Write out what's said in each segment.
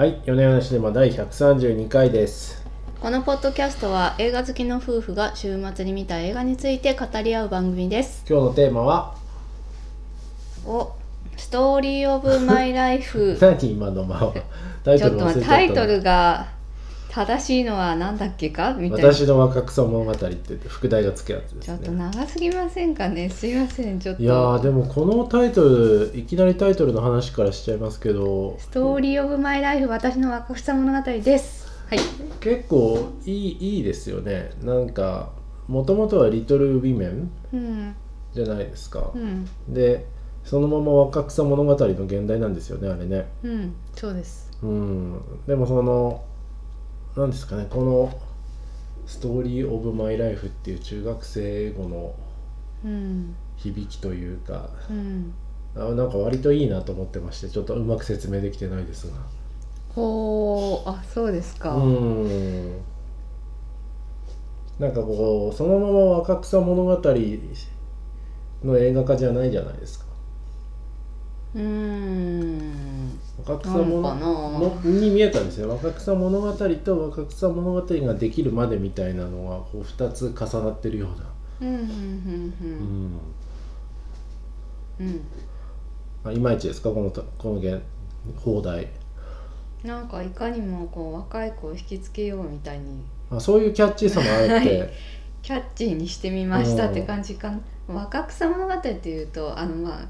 はい、米山シネマ第132回です。このポッドキャストは映画好きの夫婦が週末に見た映画について語り合う番組です。今日のテーマは、お、ストーリーオブマイライフ。何今の間はタイちょっとタイトルが正しいのは何だっけか？みたいな。私の若草物語って言って副題がつくやつでちょっとすね。長すぎませんかね？すいません。ちょっと。いやーでもこのタイトルいきなりタイトルの話からしちゃいますけどストーリーオブマイライフ私の若草物語です。はい。結構いいいいですよねなんかもともとは「リトル・ウィメンうん。」じゃないですかう、ん。でそのまま若草物語の現代なんですよねあれねうん。そうです。うんでもそのなんですかねこの「ストーリー・オブ・マイ・ライフ」っていう中学生英語のうん。響きというかうん。あなんか割といいなと思ってましてちょっとうまく説明できてないですがほう。あ、そうですか。うんなんかこうそのまま若草物語の映画化じゃないじゃないですかうーん。若草物な。のに見えたんですよ。若草物語と若草物語ができるまでみたいなのがこう2つ重なってるような。うんうんうんうんうんうん。あいまいちですか？このたこの現放題。なんかいかにもこう若い子を引きつけようみたいに。あそういうキャッチーさもあるって、は いキャッチーにしてみましたって感じかな。若草物語っていうとあのまあ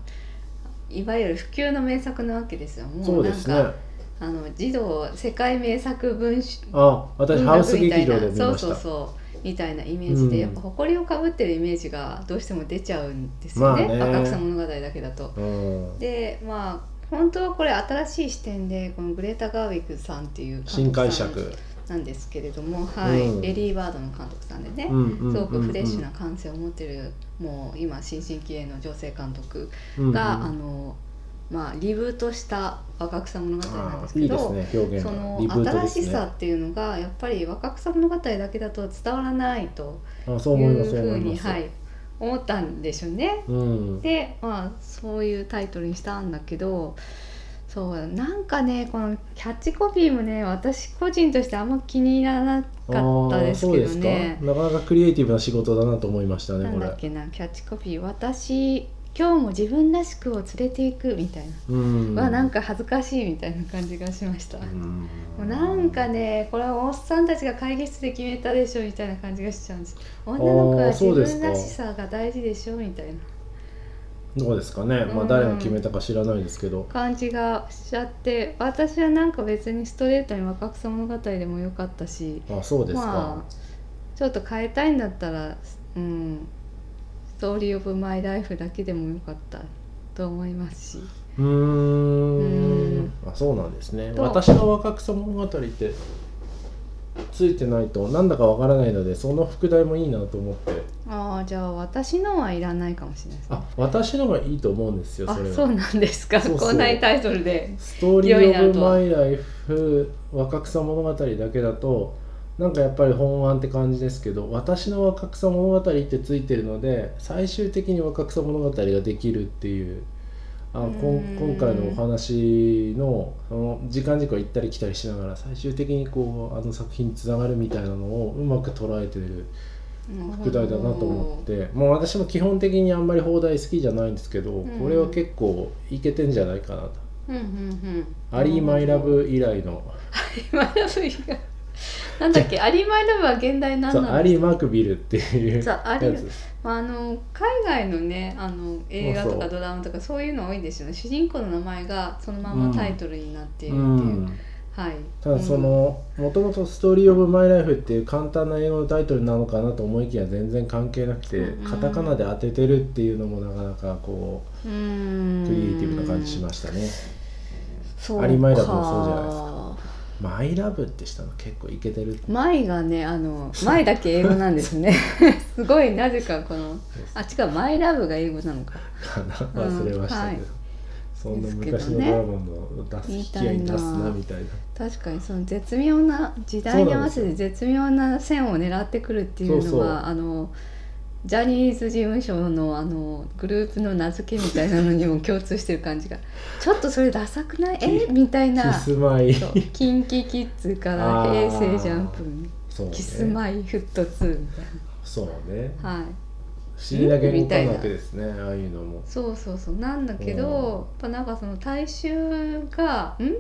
いわゆる普及の名作なわけですよ。もそううですね。なんか、あの児童世界名作文集あ私文ハウス学みたいな劇場で見そうそうそうみたいなイメージで、うん。やっぱ誇りをかぶってるイメージがどうしても出ちゃうんですよね,、まあね。若草物語だけだと。うん。でまあ本当はこれ新しい視点でこのグレータ・ガーウィックさんっていう新解釈なんですけれども、はい。うんレディー・バードの監督さんでね、すごくフレッシュな感性を持ってるもう今新進気鋭の女性監督うんうん。が、あのまあリブートした若草物語なんですけどねその新しさっていうのがやっぱり若草物語だけだと伝わらないというふうにはい思ったんでしょうね。うん。でまあそういうタイトルにしたんだけどそうなんかねこのキャッチコピーもね私個人としてあんま気に入らなかったですけどね。なかなかクリエイティブな仕事だなと思いましたねこれ。なんだっけなキャッチコピー「私今日も自分らしくを連れていく」みたいな、うん。はなんか恥ずかしいみたいな感じがしました、もうなんかねこれはおっさんたちが会議室で決めたでしょみたいな感じがしちゃうんです。女の子は自分らしさが大事でしょみたいなどうですかね、まあ、うん誰が決めたか知らないですけど、感じがしちゃって私はなんか別にストレートに若草物語でもよかったしあそうですか、まあちょっと変えたいんだったらうんストーリー・オブ・マイ・ライフだけでもよかったと思いますし。うーん。うん。あそうなんですね。と。私の若草物語ってついてないとなんだかわからないのでその副題もいいなと思って。ああじゃあ私のはいらないかもしれないですね。あ私のがいいと思うんですよあそれは。そうなんですか？そうこんなにタイトルで。ストーリー・オブ・マイ・ライフ若草物語だけだとなんかやっぱり本案って感じですけど私の若草物語ってついてるので最終的に若草物語ができるっていうあこ今回のお話のその時間軸を行ったり来たりしながら最終的にこうあの作品につながるみたいなのをうまく捉えてる副題だなと思って。もう私も基本的にあんまり放題好きじゃないんですけど、ん。これは結構いけてんじゃないかなと。うんうんうん。アリー・マイ・ラブ以来の、マイラブ以外なんだっけ？アリー・マイ・ラブは現代何なんですかマクビルっていうそうアリやつ。まあ、あの海外のねあの映画とかドラマとかそういうの多いですよね。主人公の名前がそのままタイトルになっているうっていう、ん、はい。ただそのもともと「ストーリー・オブ・マイ・ライフ」っていう簡単な英語のタイトルなのかなと思いきや全然関係なくて、うんカタカナで当ててるっていうのもなかなかこうクリエイティブな感じしましたね。そうか。アリマイラブもそうじゃないですかマイ・ラブってしたの結構いけてる。マイがねあのマイだけ英語なんですね。すごいなぜかこのあ違うマイラブが英語なのか。かな忘れましたけど、はい。そんな昔のドラマの出す引き合いに出すなみたいな。確かにその絶妙な時代に合わせて絶妙な線を狙ってくるっていうのはあのジャニーズ事務所のあのグループの名付けみたいなのにも共通してる感じが。ちょっとそれダサくない？え？みたいな。キスマイ。キンキキッズから平成ジャンプね。キスマイフット2みたいそうね。なはい。不思議なですねああいうのも。そうそうそう。なんだけうん。どやっぱなんかその大衆がん？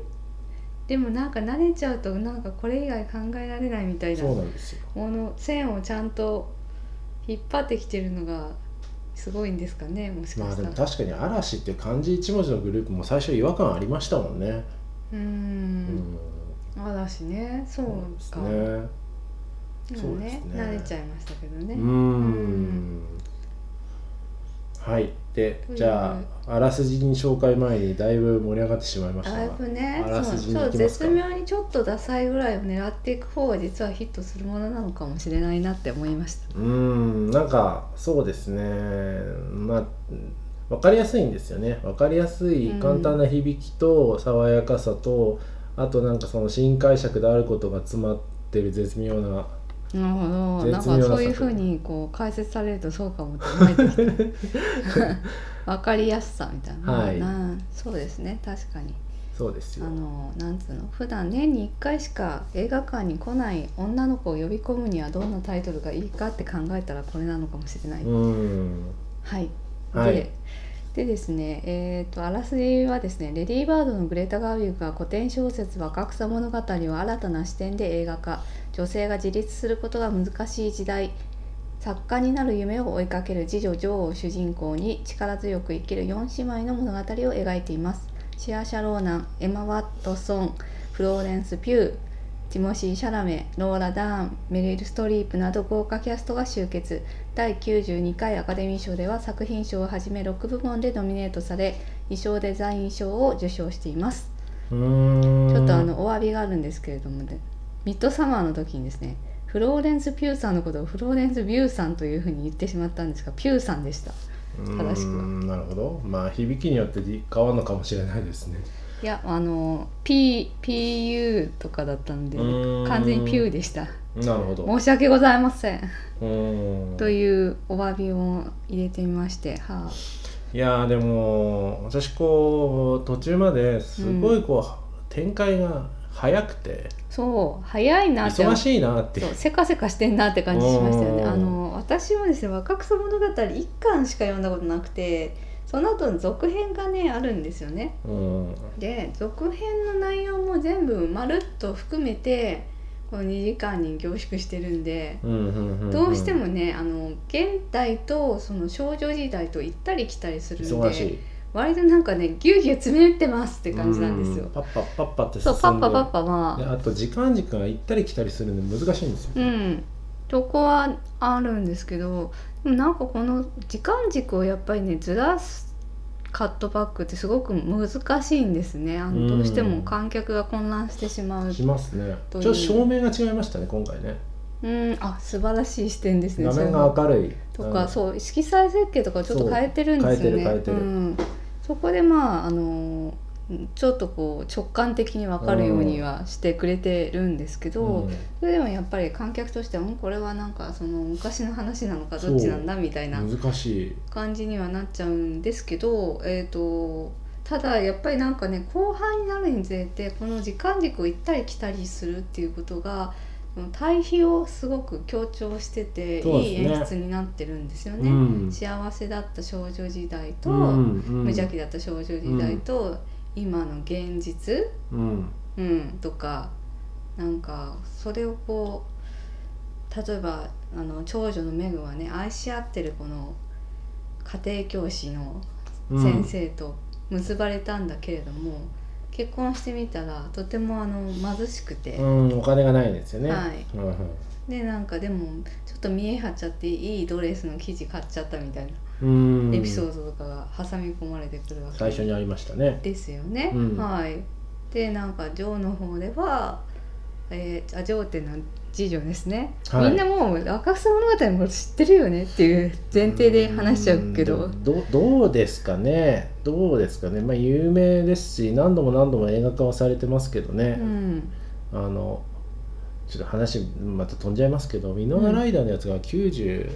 でもなんか慣れちゃうとなんかこれ以外考えられないみたいなそうなんですよ。もの線をちゃんと引っ張ってきてるのがすごいんですかねもしかまあしたら。でも確かに嵐って漢字一文字のグループも最初違和感ありましたもんね。うん。嵐ね。そうか。そうですね。ねそうですね。慣れちゃいましたけどね。うーんはい。でじゃああらすじに紹介前にだいぶ盛り上がってしまいましただいがぶね。あらすじにそう絶妙にちょっとダサいぐらいを狙っていく方が実はヒットするものなのかもしれないなって思いました。うーんなんかそうですね。まあ分かりやすいんですよね。分かりやすいうん。簡単な響きと爽やかさと、あとなんかその新解釈であることが詰まってる絶妙ななるほど。なんかそういう作ふうにこう解説されるとそうかもって思えてきた。分かりやすさみたいな、はい。なそうですね。確かに。そうですよ。あのなんつうの？普段年に1回しか映画館に来ない女の子を呼び込むにはどんなタイトルがいいかって考えたらこれなのかもしれない、うーん。はい、はいでですね、えー、とあらすじはですねレディー・バードのグレタ・ガーウィグが古典小説「若草物語」を新たな視点で映画化女性が自立することが難しい時代作家になる夢を追いかける次女ジョーを主人公に力強く生きる4姉妹の物語を描いています。シアーシャ・ローナンエマ・ワトソンフローレンス・ピューティモシー・シャラメローラ・ダーンメリル・ストリープなど豪華キャストが集結。第92回アカデミー賞では作品賞をはじめ6部門でノミネートされ衣装デザイン賞を受賞しています。ちょっとあのお詫びがあるんですけれどもね。ミッドサマーの時にですねフローレンス・ピューさんのことをフローレンス・ビューさんというふうに言ってしまったんですがピューさんでした。正しくは。なるほど。まあ響きによって変わるのかもしれないですねいやあの P PU とかだったんで完全にピューでした。なるほど。申し訳ございません。というお詫びを入れてみましてはあ。いやーでも私こう途中まですごいこう、展開が早くてそう早いなって。忙しいなってそうせかせかしてんなって感じしましたよね。うん。あの私もですね若草物語一巻しか読んだことなくてその後の続編がねあるんですよね。うん。で続編の内容も全部まるっと含めてこの2時間に凝縮してるんで。どうしてもねあの現代とその少女時代と行ったり来たりするんで割となんかねギュうギュう詰めってますって感じなんですよ。うん。パッパパッパって進そんで。うパッパパッパまあ。と時間軸が行ったり来たりするの難しいんですよ、うん、そこはあるんですけどなんかこの時間軸をやっぱりねずらすカットバックってすごく難しいんですね。あうんのどうしても観客が混乱してしまう。しますね。ちょっと照明が違いましたね今回ね。うん。あ素晴らしい視点ですね画面が明るい。とうん。かそう色彩設計とかちょっと変えてるんですよね。そう変えてる変えてる。うん、そこでまああのちょっとこう直感的に分かるようにはしてくれてるんですけど、うん。それでもやっぱり観客としてはんこれはなんかその昔の話なのかどっちなんだみたいな難しい。感じにはなっちゃうんですけど、えー、とただやっぱりなんかね後半になるにつれてこの時間軸を行ったり来たりするっていうことがその対比をすごく強調してて、いい演出になってるんですよね。うん。幸せだった少女時代と、うんうん。無邪気だった少女時代と、今の現実？うん。うん、とかなんかそれをこう例えばあの長女のメグはね愛し合ってるこの家庭教師のうん。先生と結ばれたんだけれども、結婚してみたらとてもあの貧しくて、うんお金がないんですよね。はい。うんうん。でなんかでもちょっと見え張っちゃっていいドレスの生地買っちゃったみたいな。うんエピソードとかが挟み込まれてくるわけ。最初にありましたね。ですよね、うん。はい。でなんかジョーの方では、えー、あジョーっていうのは次女ですね、はい。みんなもう赤草物語も知ってるよねっていう前提で話しちゃうけど。ん。どどうですかね。どうですかね。まあ有名ですし何度も何度も映画化はされてますけどうね、ん。あのちょっと話また飛んじゃいますけど「ミノナライダー」のやつが90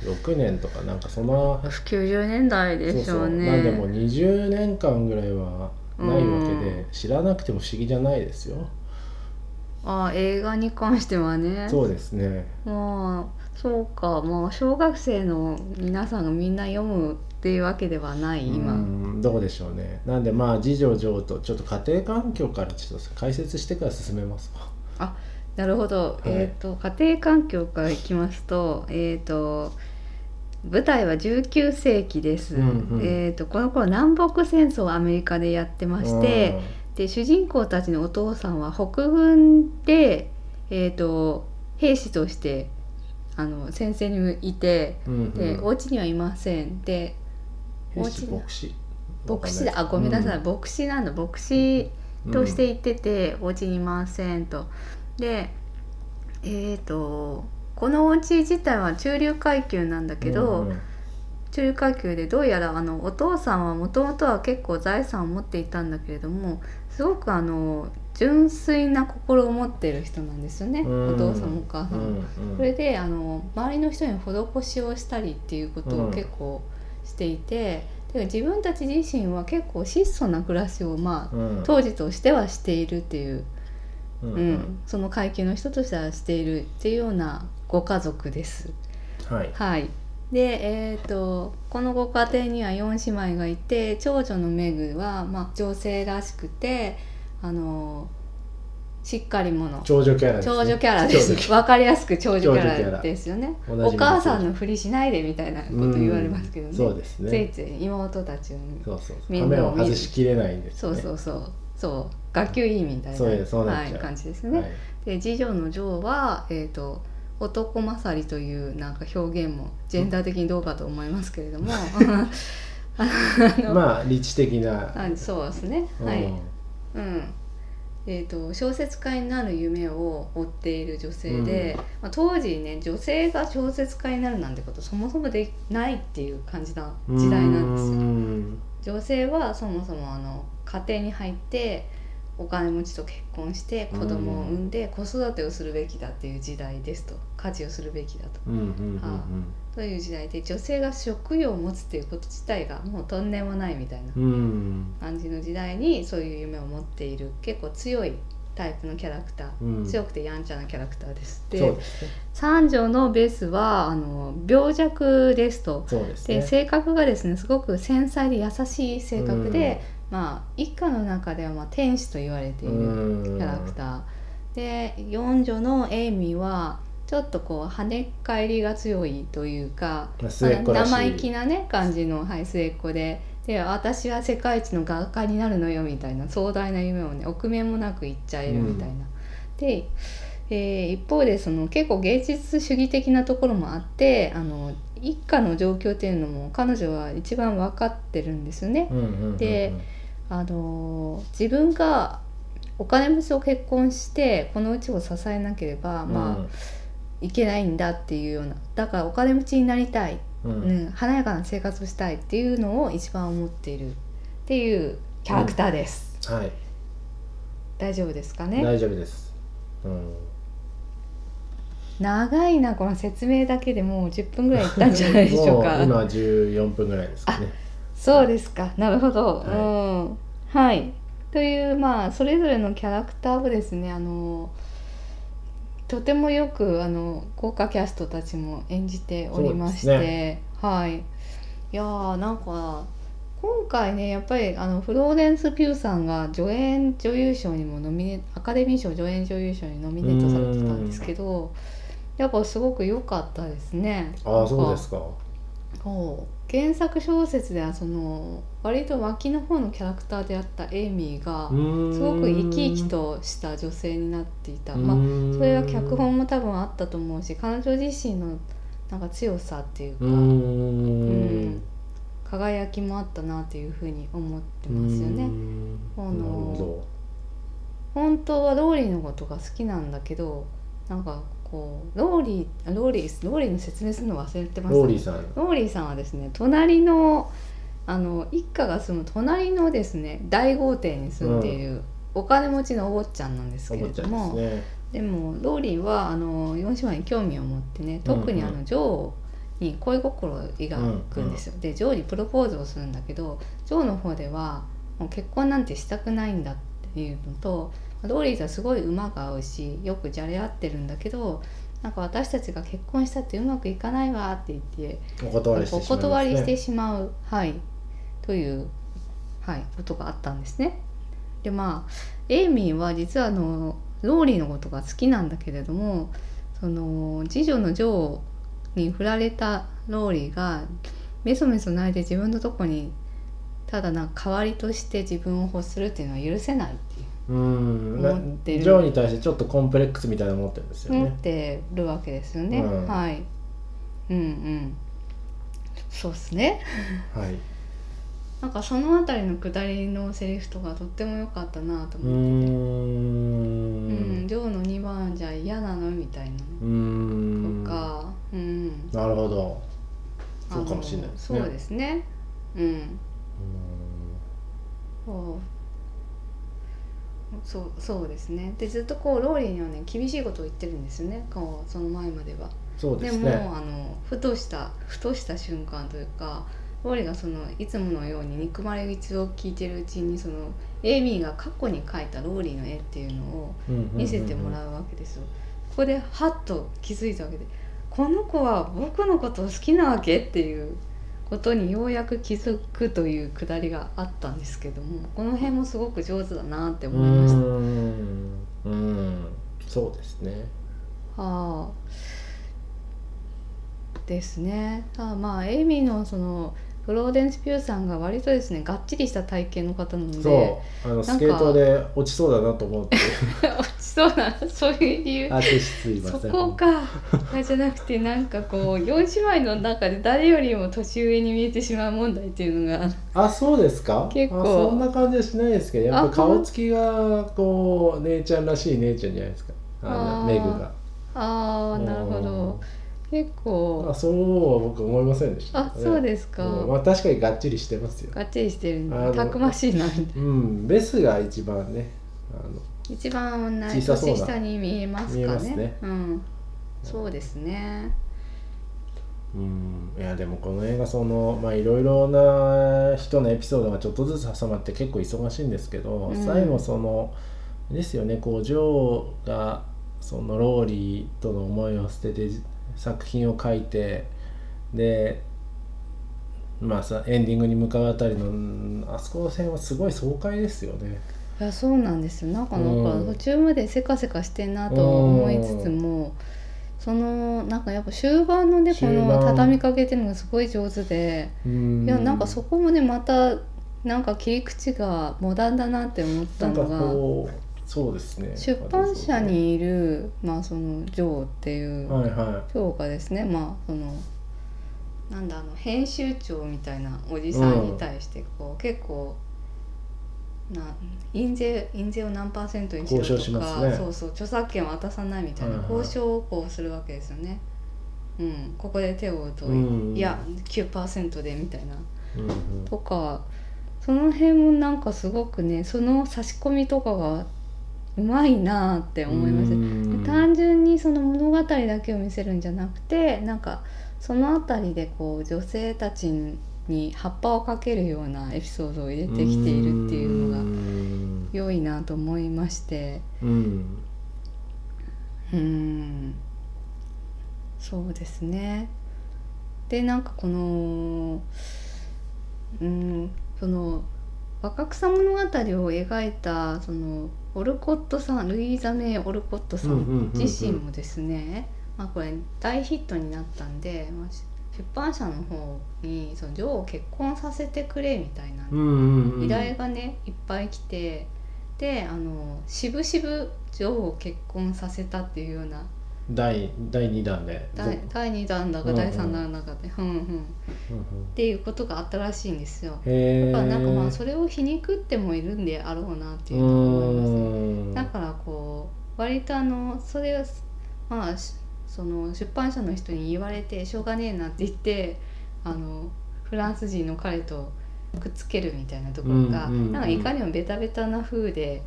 6年とかなんかその90年代でしょうね。なんでもう20年間ぐらいはないわけで、知らなくても不思議じゃないですよ。ああ映画に関してはね。そうですね。まあそうか。まあ小学生の皆さんがみんな読むっていうわけではない今。うんどうでしょうね。なんでまあ次女女王とちょっと家庭環境からちょっと解説してから進めますわ。あなるほど、はい。えっ、と家庭環境からいきますとえっ、と舞台は19世紀です、うんうん。えっ、とこの頃南北戦争をアメリカでやってまして、で主人公たちのお父さんは北軍で、えー、と兵士としてあの先生にいてうんうん。で、お家にはいません。で兵士牧師。牧師だ。あごめんなさい、うん牧師な牧師として行ってて、お家にいませんと。でえっ、とこのお家自体は中流階級なんだけど、うんうん。中流階級でどうやらあのお父さんはもともとは結構財産を持っていたんだけれどもすごくあの純粋な心を持っている人なんですよね、うん。お父さんもお母さんも。うんうん。それであの周りの人に施しをしたりっていうことを結構していて、で自分たち自身は結構質素な暮らしをまあうん。当時としてはしているっていう、うん。うん。その階級の人としてはしているっていうようなご家族です。はい。はい、で、えー、とこのご家庭には4姉妹がいて長女のメグは、まあ、女性らしくてあのしっかり者。長女キャラです、ね、長女キャラです。長女キャわかりやすく長女キャラですよね。お母さんのふりしないでみたいなこと言われますけどね。そうですね。ついつい妹たちをそうそうみそう。羽目を外しきれないんですそうそうそうそう学級委員みたいなはい、感じですね、はい。で次女のジョーは、えー、と男勝りというなんか表現もジェンダー的にどうかと思いますけれども。まあ理知的な、あそうですね。うん。はい、うん。えー、と小説家になる夢を追っている女性で、まあ、当時ね女性が小説家になるなんてことそもそもでないっていう感じな時代なんですよ。うん。女性はそもそもあの家庭に入ってお金持ちと結婚して子供を産んで子育てをするべきだっていう時代ですと。家事をするべきだと。という時代で女性が職業を持つっていうこと自体がもうとんでもないみたいな感じの時代にそういう夢を持っている結構強いタイプのキャラクター、うん。強くてやんちゃなキャラクターです。でですね。三女のベースはあの病弱ですと。でね。性格がですねすごく繊細で優しい性格で、まあ一家の中ではまあ天使と言われているキキャラクター、で四女のエイミーはちょっとこう跳ね返りが強いというか、まあ生意気なね感じの、はい、末っ子でで私は世界一の画家になるのよみたいな壮大な夢をね臆面もなく言っちゃえるみたいな。で、えー一方でその結構芸術主義的なところもあってあの一家の状況っていうのも彼女は一番分かってるんですよね。であの自分がお金持ちと結婚してこのうちを支えなければ、まあいけないんだっていうような。だからお金持ちになりたい、うん。ううん。ん、華やかな生活をしたいっていうのを一番思っている。っていうキャラクターです、はい。大丈夫ですかね？大丈夫です。うん。長いなこの説明だけでもう10分ぐらいいったんじゃないでしょうか。もう今は14分ぐらいですかねそうですか。なるほど、はい。うん。はい。というまあそれぞれのキャラクターをですねあのとてもよくあの豪華キャストたちも演じておりまして、そうではい。いやーなんか今回ねやっぱりあのフローレンス・ピューさんが助演女優賞にもノミネアカデミー賞助演女優賞にノミネートされてたんですけどやっぱすごく良かったですね。ああそうですか。そう原作小説ではその割と脇の方のキャラクターであったエイミーがすすごく生き生きとした女性になっていた、まあ、あそれは脚本も多分あったと思うし彼女自身のなんか強さっていうか、うん。ん輝きもあったなっていうふうに思ってうますよね。あの本当はローリーのことが好きなんだけどなんかこうローリーあローリーローリーの説明するの忘れてますどローリーさん。ローリーさんはですね隣のあの一家が住む隣のですね大豪邸に住んでいるお金持ちのお坊ちゃんなんですけれども、ですね。でもローリーはあの4姉妹に興味を持ってね特にあうん。うのジョーに恋心を抱くんですよ、でジョーにプロポーズをするんだけどジョーの方ではもう結婚なんてしたくないんだっていうのとローリーとはすごい馬が合うしよくじゃれ合ってるんだけどなんか私たちが結婚したってうまくいかないわって言ってお断りしておしまいます、ね、断りしてしまう、はい、という、はい、ことがあったんですね。でまあエイミーは実はあのローリーのことが好きなんだけれどもその次女のジョーに振られたローリーがメソメソ泣いて自分のとこにただなんか代わりとして自分を欲するっていうのは許せないっていう思ってるジョーに対してちょっとコンプレックスみたいなの持ってるんですよ思っね。てるわけですよね。うんはいうんうんそうですね。はい。なんかそのあたりのくだりのセリフとかとっても良かったなと思ってて、ん。うん、ジョーの2番じゃ嫌なのみたいなとか、うん、なるほど。そうかもしれないですね。そうですね。うん、うそうそうそうですね。でずっとこうローリーにはね厳しいことを言ってるんですよね。こうその前までは。そうでですも、ね。あのふとしたふとした瞬間というかローリーがそのいつものように憎まれ口を聞いてるうちにそのエイミーが過去に描いたローリーの絵っていうのを見せてもらう。うわけですよ。ここでハッと気づいたわけでこの子は僕のことを好きなわけっていうことにようやく気づくというくだりがあったんですけどもこの辺もすごく上手だなってう思いました。うん。そうですね。はあですね。あまあエイミーのそのフローデンス・ピューさんが割とですねがっちりした体型の方なのでそう。あのかスケートで落ちそうだなと思って。そうなそういう理由。あ、てすいまそせん。こか。あじゃなくてなんかこう4姉妹の中で誰よりも年上に見えてしまう問題っていうのが。あ、そうですか？結構。あそんな感じはしないですけど、やっぱあ顔つきがこう姉ちゃんらしい姉ちゃんじゃないですか。あのメグが。ああなるほど。結あ構そうは僕思いませんでした、あそうですか、うん。まあ確かにがっちりしてますよ。がっちりしてるたくましいなみたいな。うん。ベスが一番ねあの一番同い小さそうな。年下に見えますかね。ね。うん。そうですね。うん。いやでもこの映画そのまあいろいろな人のエピソードがちょっとずつ挟まって結構忙しいんですけど、うん。最後そのですよねこうジョーがそのローリーとの思いを捨てて作品を書いてでまあさエンディングに向かうあたりのうんあそこの辺はすごい爽快ですよね。いやそうなんです。よなんかなんうん。か途中までせかせかしてんなとは思いつつもそのなんかやっぱ終盤のねこの畳みかけてるのがすごい上手でうん。いやなんかそこもねまたなんか切り口がモダンだなって思ったのがそうですね。出版社にいるまあそのジョーっていうジョーがですね。まあそのなんだあの編集長みたいなおじさんに対してこう、結構な印税印税を何パーセントにしろとか、ね。そうそう著作権を渡さないみたいな交渉をこうするわけですよね。うん、ここで手を打うと、うん。いや9%でみたいな。い、うんうん。とかその辺もなんかすごくねその差し込みとかがうまいなって思いました。うん。単純にその物語だけを見せるんじゃなくてなんかその辺りでこう女性たちに葉っぱをかけるようなエピソードを入れてきているっていうのがん。良いなと思いまして。うん。うん。そうですね。でなんかこのうんその若草物語を描いたそのオルコットさんルイーザ・メイ・オルコットさうん自身もですね、まあ、これ大ヒットになったんで、まあ、し出版社の方にその女王を結婚させてくれみたいな依頼がねいっぱい来てであの渋々女王を結婚させたっていうような第第2弾で。第第2弾だか第3弾だかで、うんうん、っうんうん。ていうことがあったらしいんですよ。へえだからなんかまあそれを皮肉ってもいるんであろうなっていうのを思います。うん。だからこう割とあのそれをまあしその出版社の人に言われてしょうがねえなって言ってあのフランス人の彼とくっつけるみたいなところが、うんうんうん。なんかいかにもベタベタな風で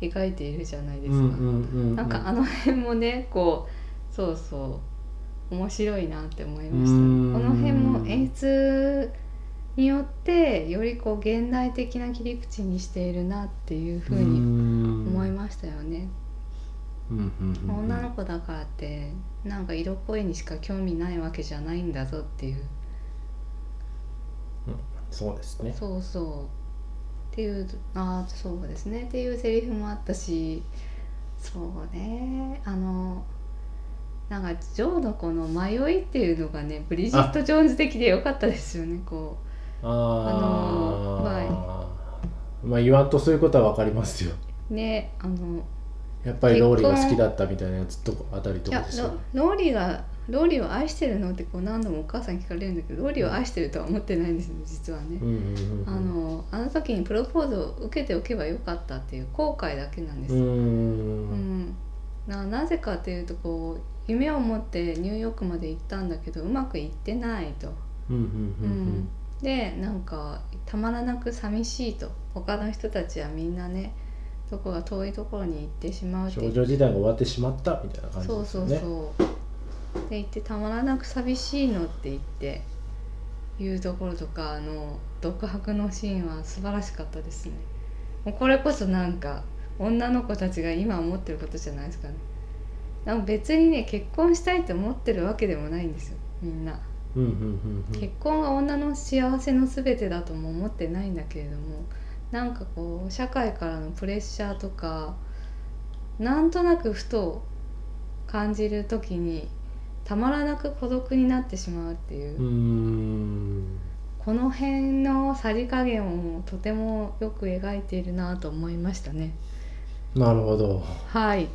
描いているじゃないですか。うんうんうんうん。なんかあの辺もねこうそうそ面白いなって思いました。この辺も演出によってよりこう現代的な切り口にしているなっていうふうに思いましたよね。女の子だからってなんか色っぽいにしか興味ないわけじゃないんだぞっていう、うん、そうですね。そうそう。っていうああそうですね。っていうセリフもあったしそうね。あのなんかジョーのこの迷いっていうのがねブリジット・ジョーンズ的でよかったですよねこう。あのまあまあ言わんとそういうことは分かりますよ。ねあのやっぱりローリーが好きだったみたいなやつとあたりとかでしょローリーがローリーを愛してるのってこう何度もお母さんに聞かれるんだけどローリーを愛してるとは思ってないんですよ実はね、あのあの時にプロポーズを受けておけばよかったっていう後悔だけなんですうんうんななぜかっていうとこう夢を持ってニューヨークまで行ったんだけどうまくいってないと。うん。でなんかたまらなく寂しいと。他の人たちはみんなねどこが遠いところに行ってしまう少女時代が終わってしまったみたいな感じですね。そうそうそう。で言ってたまらなく寂しいのって言っていうところとかあの独白のシーンは素晴らしかったですね。もうこれこそなんか女の子たちが今思ってることじゃないですかね。でも別にね結婚したいと思ってるわけでもないんですよ。みんな、結婚が女の幸せの全てだとも思ってないんだけれどもなんかこう社会からのプレッシャーとかなんとなくふと感じる時にたまらなく孤独になってしまうっていう。この辺のさじ加減をとてもよく描いているなと思いましたね。なるほど。はい。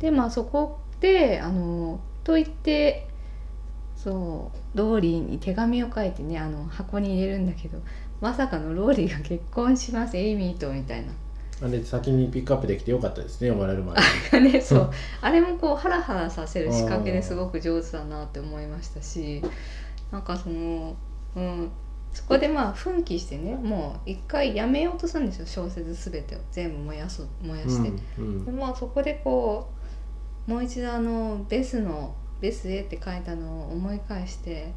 でまあそこであのと言ってそうローリーに手紙を書いてねあの箱に入れるんだけどまさかのローリーが結婚しますエイミーとみたいな。あれ先にピックアップできてよかったですね読まれる前にね そう。あれもこうハラハラさせる仕掛けですごく上手だなって思いましたしなんかそのうんそこでまあ奮起してねもう一回やめようとするんですよ小説全てを。全部燃やす燃やして、うんうん、でまあそこでこうもう一度あのベスの「ベスへ」って書いたのを思い返して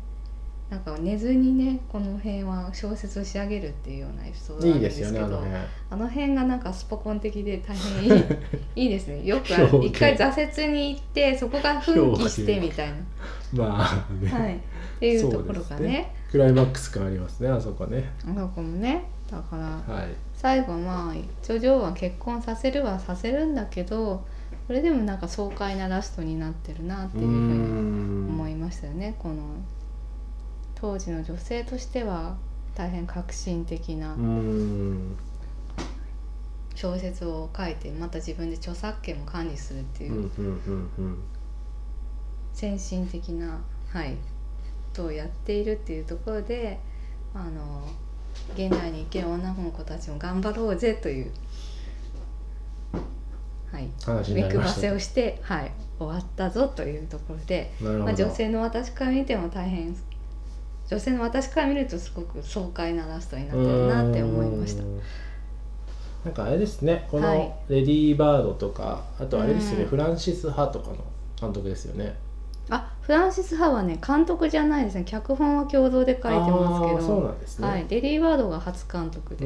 なんか寝ずにねこの辺は小説を仕上げるっていうようなエピソードなんですけどねあの辺。あの辺がなんかスポコン的で大変いい いいですね。よく一回挫折に行ってそこが奮起してみたいな。まあね、はい、っていうところがね、ね、クライマックス感ありますねあそこね。あそこもね。だから、はい、最後まあジョジョは結婚させるはさせるんだけどそれでもなんか爽快なラストになってるなっていうふうに思いましたよね。この当時の女性としては大変革新的な小説を書いてまた自分で著作権も管理するっていう先進的なはいことをやっているっていうところであの現代に生きる女の子たちも頑張ろうぜというはい、目配せをして、はい、終わったぞというところで、まあ、女性の私から見ても大変女性の私から見るとすごく爽快なラストになってるなって思いました。なんかあれですねこの「レディー・バード」とか、はい、あとあれですよね、フランシス・ハとかの監督ですよね。あフランシス・ハはね監督じゃないですね。脚本は共同で書いてますけど。そうなんですね、はい、レディー・バードが初監督です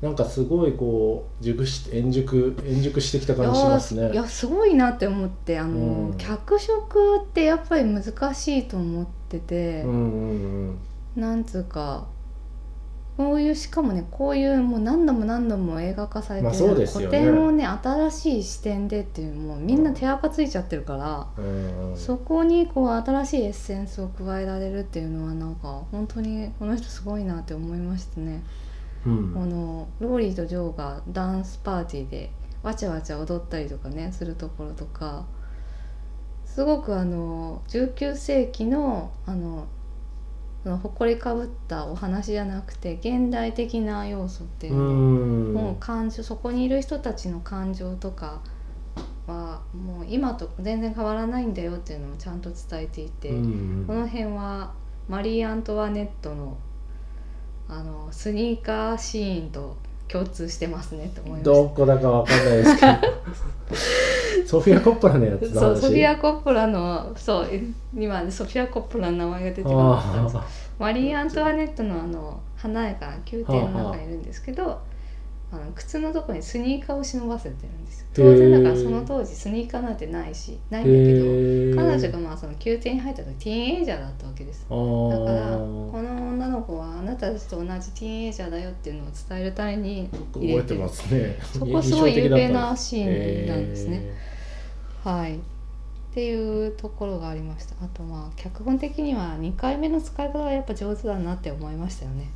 なんかすごいこう熟し円熟円熟してきた感じしますね。いやすごいなって思ってあの、うん、脚色ってやっぱり難しいと思ってて、うんうんうん、なんつうかこういうしかもねこういうもう何度も何度も映画化されてる、まあね、古典をね新しい視点でっていうもうみんな手垢ついちゃってるから、うん、そこにこう新しいエッセンスを加えられるっていうのはなんか本当にこの人すごいなって思いましたね。うん、このローリーとジョーがダンスパーティーでわちゃわちゃ踊ったりとかねするところとかすごくあの19世紀のあの誇りかぶったお話じゃなくて現代的な要素っていうのもう感情そこにいる人たちの感情とかはもう今と全然変わらないんだよっていうのをちゃんと伝えていてこの辺はマリー・アントワネットのあのスニーカーシーンと共通してますねと思いますどこだかわかんないですけど。ソフィア・コッポラのやつそうソフィア・コッポラのそう今ソフィア・コッポラの名前が出てくるんですあマリー・アントワネットのあの華やかな宮廷の中にいるんですけど、あの靴のとこにスニーカーを忍ばせてるんですよ。当然だからその当時スニーカーなんてないしないんだけど、へ彼女がまあその宮廷に入った時ティーンエイジャーだったわけです。あだからーこの女の子はあなたたちと同じティーンエイジャーだよっていうのを伝えるために覚えてますね。そこすごい有名なシーンなんですね、はい。っていうところがありました。あとまあ脚本的には2回目の使い方がやっぱ上手だなって思いましたよね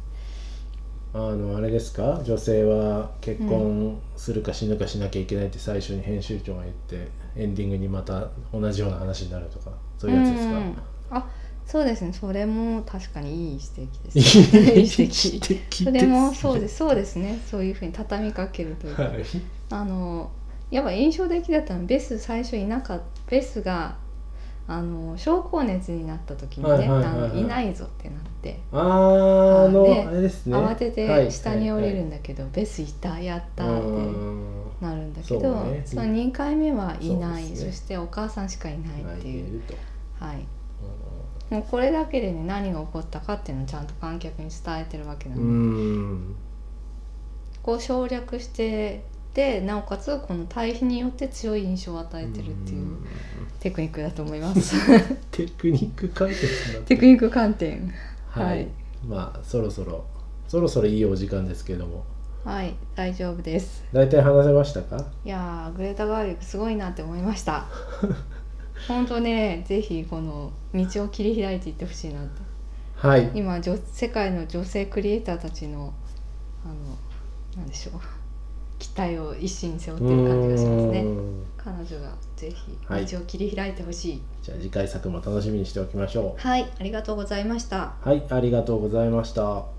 あのあれですか？女性は結婚するか死ぬかしなきゃいけないって最初に編集長が言ってエンディングにまた同じような話になるとかそういうやつですか、うんあそうですね。それも確かにいい指摘です、ね、いい指摘。それもそうです。そうですね。そういうふうに畳みかけるというか、はい。あのやっぱ印象的だったのはベス最初いなかったベスがあの症候熱になった時にね、はいはいはいはい。あのいないぞってなって、あーあの、であれですね。慌てはい。て下に降りるはいんだけど、ベスいたやったはいってうん。なるんだけどね。その2回目はいない。そ,、そしてお母さんしかいないっていう、泣いはい。もうこれだけでね何が起こったかっていうのをちゃんと観客に伝えてるわけなうので、ん。こう省略してでなおかつこの対比によって強い印象を与えてるっていうテクニックだと思います。テクニック解説になってテクニック観点。はい、はい。まあそろそろそろそろいいお時間ですけども。はい。大丈夫です。大体話せましたか？いやーグレータ・ガーリックすごいなって思いました。本当ねぜひこの道を切り開いていってほしいなって。はい。今女世界の女性クリエイターたちのあのなんでしょう期待を一身に背負ってる感じがしますね。彼女がぜはいひ道を切り開いてほしい。じゃあ次回作も楽しみにしておきましょはい、ありがとうございました。うはいありがとうございました